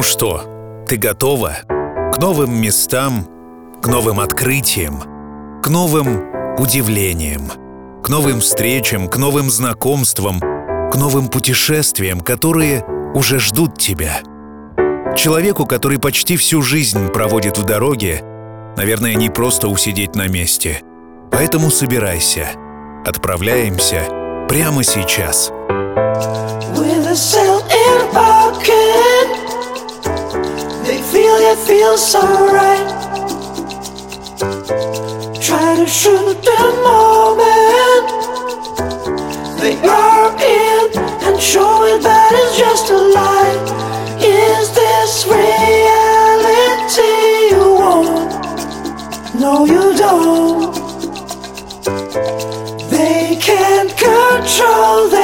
Ну что, ты готова? К новым местам, к новым открытиям, к новым удивлениям, к новым встречам, к новым знакомствам, к новым путешествиям, которые уже ждут тебя. Человеку, который почти всю жизнь проводит в дороге, наверное, не просто усидеть на месте. Поэтому собирайся. Отправляемся прямо сейчас. With a feel it feels so right. Try to shoot the moment they are in and show it that it's just a lie. Is this reality you want? No, you don't. They can't control their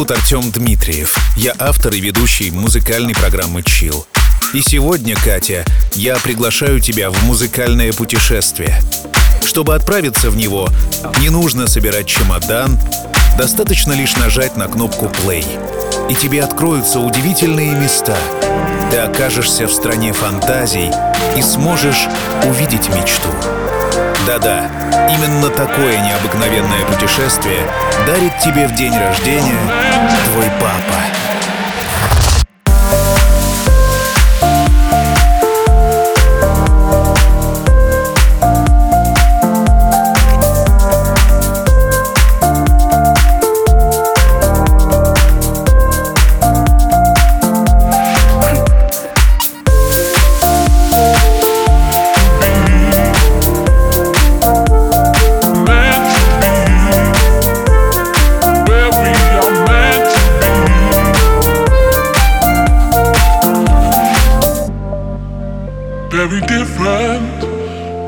зовут Артем Дмитриев. Я автор и ведущий музыкальной программы «Чил». И сегодня, Катя, я приглашаю тебя в музыкальное путешествие. Чтобы отправиться в него, не нужно собирать чемодан, достаточно лишь нажать на кнопку «Play». И тебе откроются удивительные места. Ты окажешься в стране фантазий и сможешь увидеть мечту. Да-да, именно такое необыкновенное путешествие дарит тебе в день рождения твой папа. very different.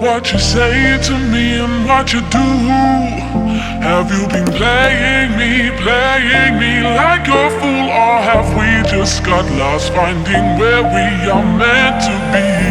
What you say to me and what you do. Have you been playing me, playing me like a fool, or have we just got lost finding where we are meant to be?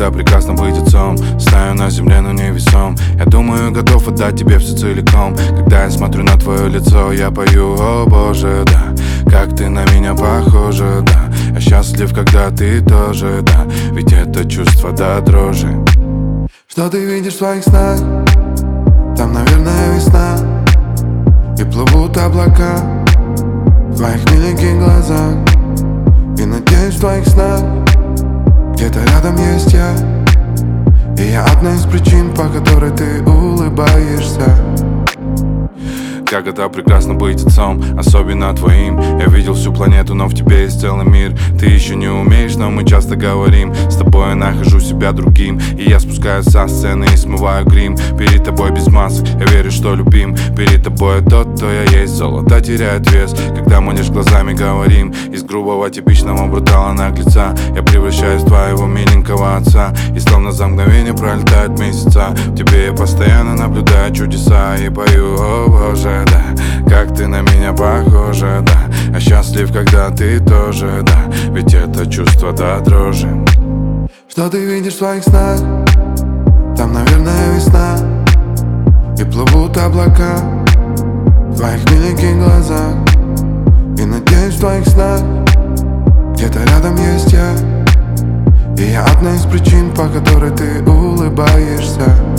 Это прекрасно быть отцом. Стою на земле, но не весом. Я думаю, готов отдать тебе все целиком. Когда я смотрю на твое лицо, я пою, о боже, да Как ты на меня похожа, да. Я счастлив, когда ты тоже, да. Ведь это чувство до дрожи. Что ты видишь в своих снах? Там, наверное, весна. И плывут облака В твоих миленьких глазах. И надеюсь в твоих снах где-то рядом есть я. И я одна из причин, по которой ты улыбаешься это прекрасно быть отцом, особенно твоим. Я видел всю планету, но в тебе есть целый мир. Ты еще не умеешь, но мы часто говорим. С тобой я нахожу себя другим. И я спускаюсь со сцены и смываю грим. Перед тобой без масок, я верю, что любим. Перед тобой тот, кто я есть. Золото теряет вес, когда мы лишь глазами говорим Из грубого типичного брутала наглеца Я превращаюсь в твоего миленького отца. И словно за мгновение пролетают месяца. В тебе я постоянно наблюдаю чудеса И пою, о боже да. Как ты на меня похожа, да. Я счастлив, когда ты тоже, да. Ведь это чувство до дрожи Что ты видишь в своих снах? Там, наверное, весна. И плывут облака В твоих миленьких глазах. И надеюсь в твоих снах Где-то рядом есть я. И я одна из причин, по которой ты улыбаешься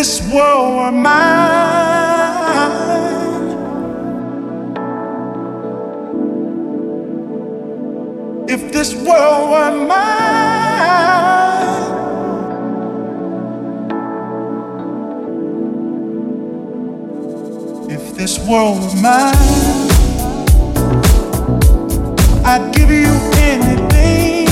this world were mine, if this world were mine, if this world were mine. I'd give you anything.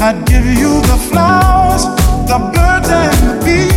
I'd give you the flowers, the birds time to be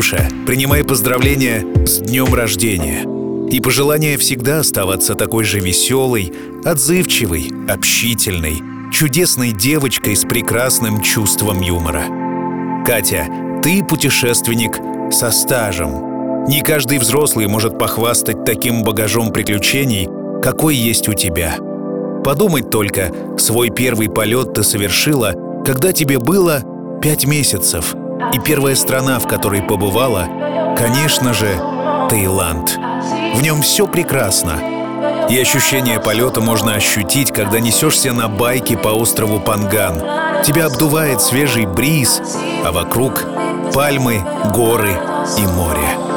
Катюша, принимай поздравления с днем рождения. И пожелание всегда оставаться такой же веселой, отзывчивой, общительной, чудесной девочкой с прекрасным чувством юмора. Катя, ты путешественник со стажем. Не каждый взрослый может похвастать таким багажом приключений, какой есть у тебя. Подумать только, свой первый полет ты совершила, когда тебе было пять месяцев. И первая страна, в которой побывала, конечно же, Таиланд. В нем все прекрасно. И ощущение полета можно ощутить, когда несешься на байке по острову Панган. Тебя обдувает свежий бриз, а вокруг пальмы, горы и море.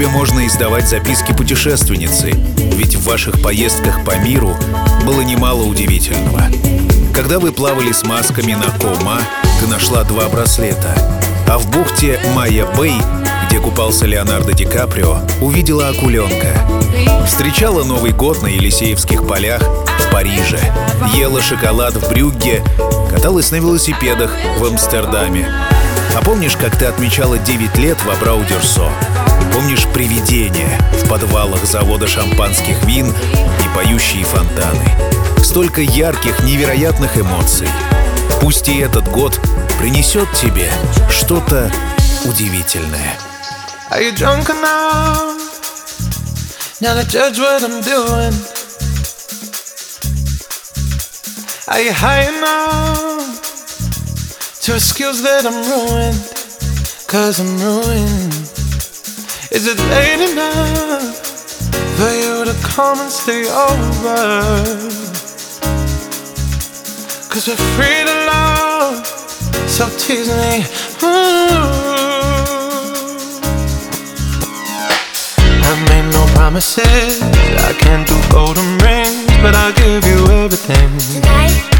Тебе можно издавать записки путешественницы, ведь в ваших поездках по миру было немало удивительного. Когда вы плавали с масками на Кома, ты нашла два браслета, а в бухте Майя-Бэй, где купался Леонардо Ди Каприо, увидела акуленка. Встречала Новый год на Елисеевских полях в Париже, ела шоколад в Брюгге, каталась на велосипедах в Амстердаме. А помнишь, как ты отмечала 9 лет в Абрау-Дюрсо? Помнишь привидения в подвалах завода шампанских вин и поющие фонтаны? Столько ярких, невероятных эмоций. Пусть и этот год принесет тебе что-то удивительное. Are you drunk now to judge what I'm doing? Are you high enough to excuse that I'm ruined? Cause I'm ruined. Is it late enough for you to come and stay over? Cause we're free to love, so tease me. Ooh. I made no promises, I can't do golden rings, but I'll give you everything. Tonight,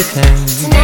everything.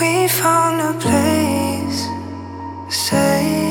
We found a place safe.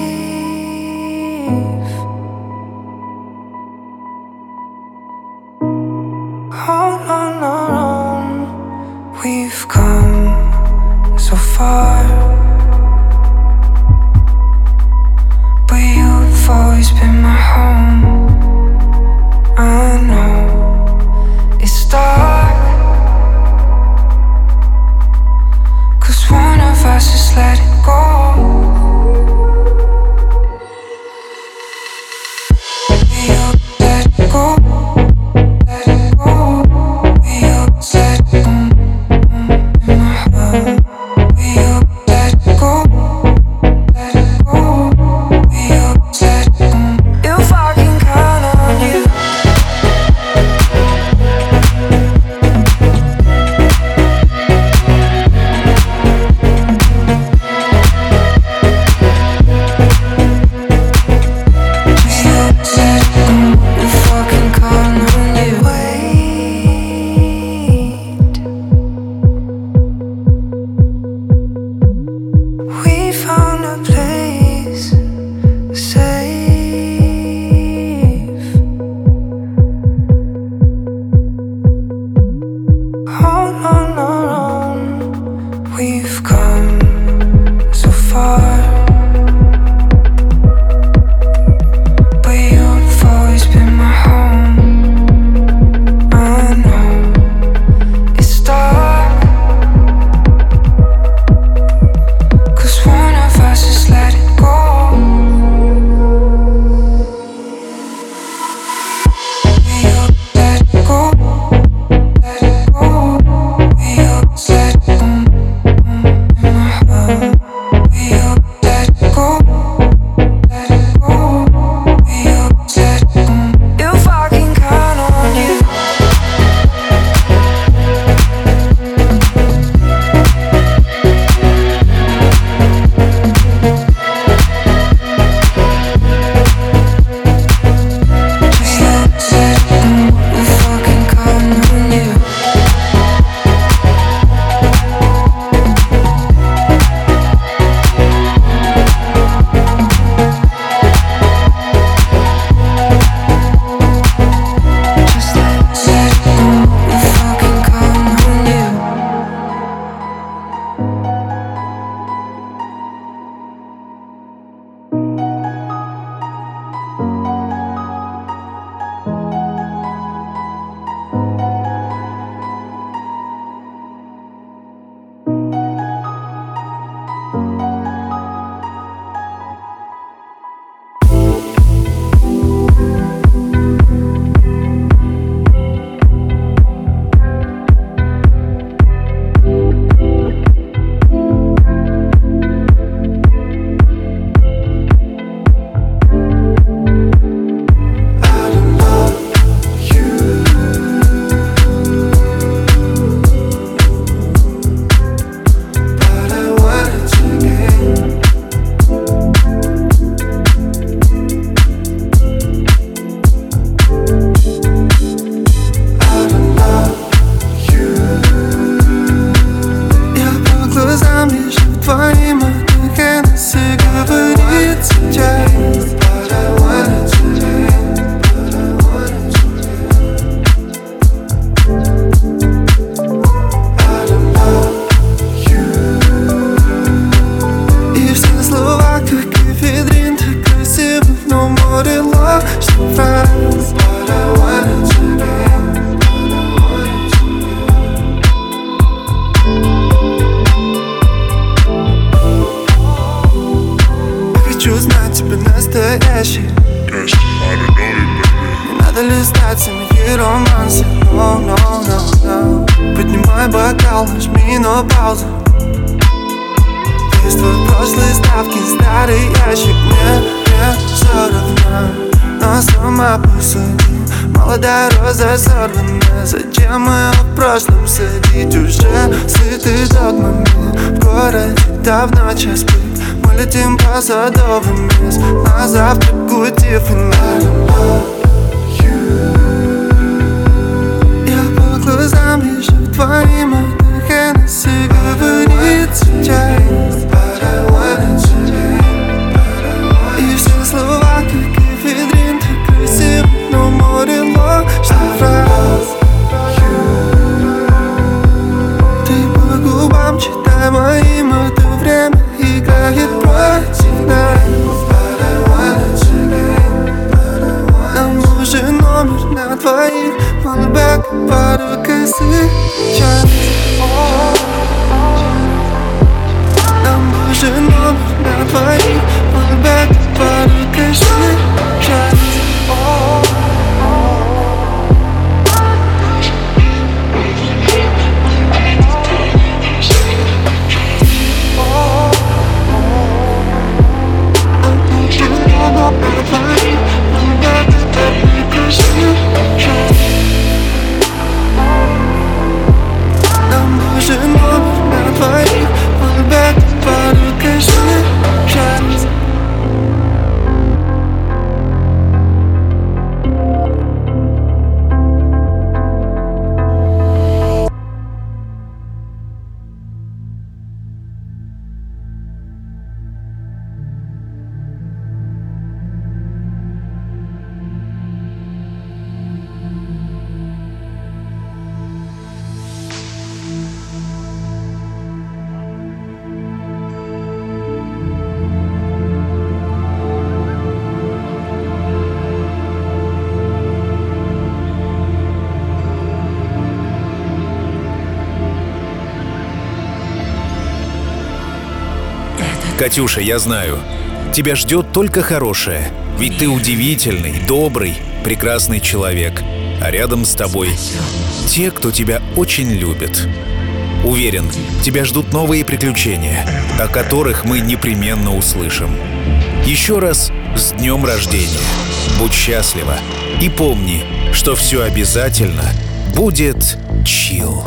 inside of me Катюша, я знаю, тебя ждет только хорошее. Ведь ты удивительный, добрый, прекрасный человек. А рядом с тобой те, кто тебя очень любит. Уверен, тебя ждут новые приключения, о которых мы непременно услышим. Еще раз с днем рождения. Будь счастлива. И помни, что все обязательно будет чил.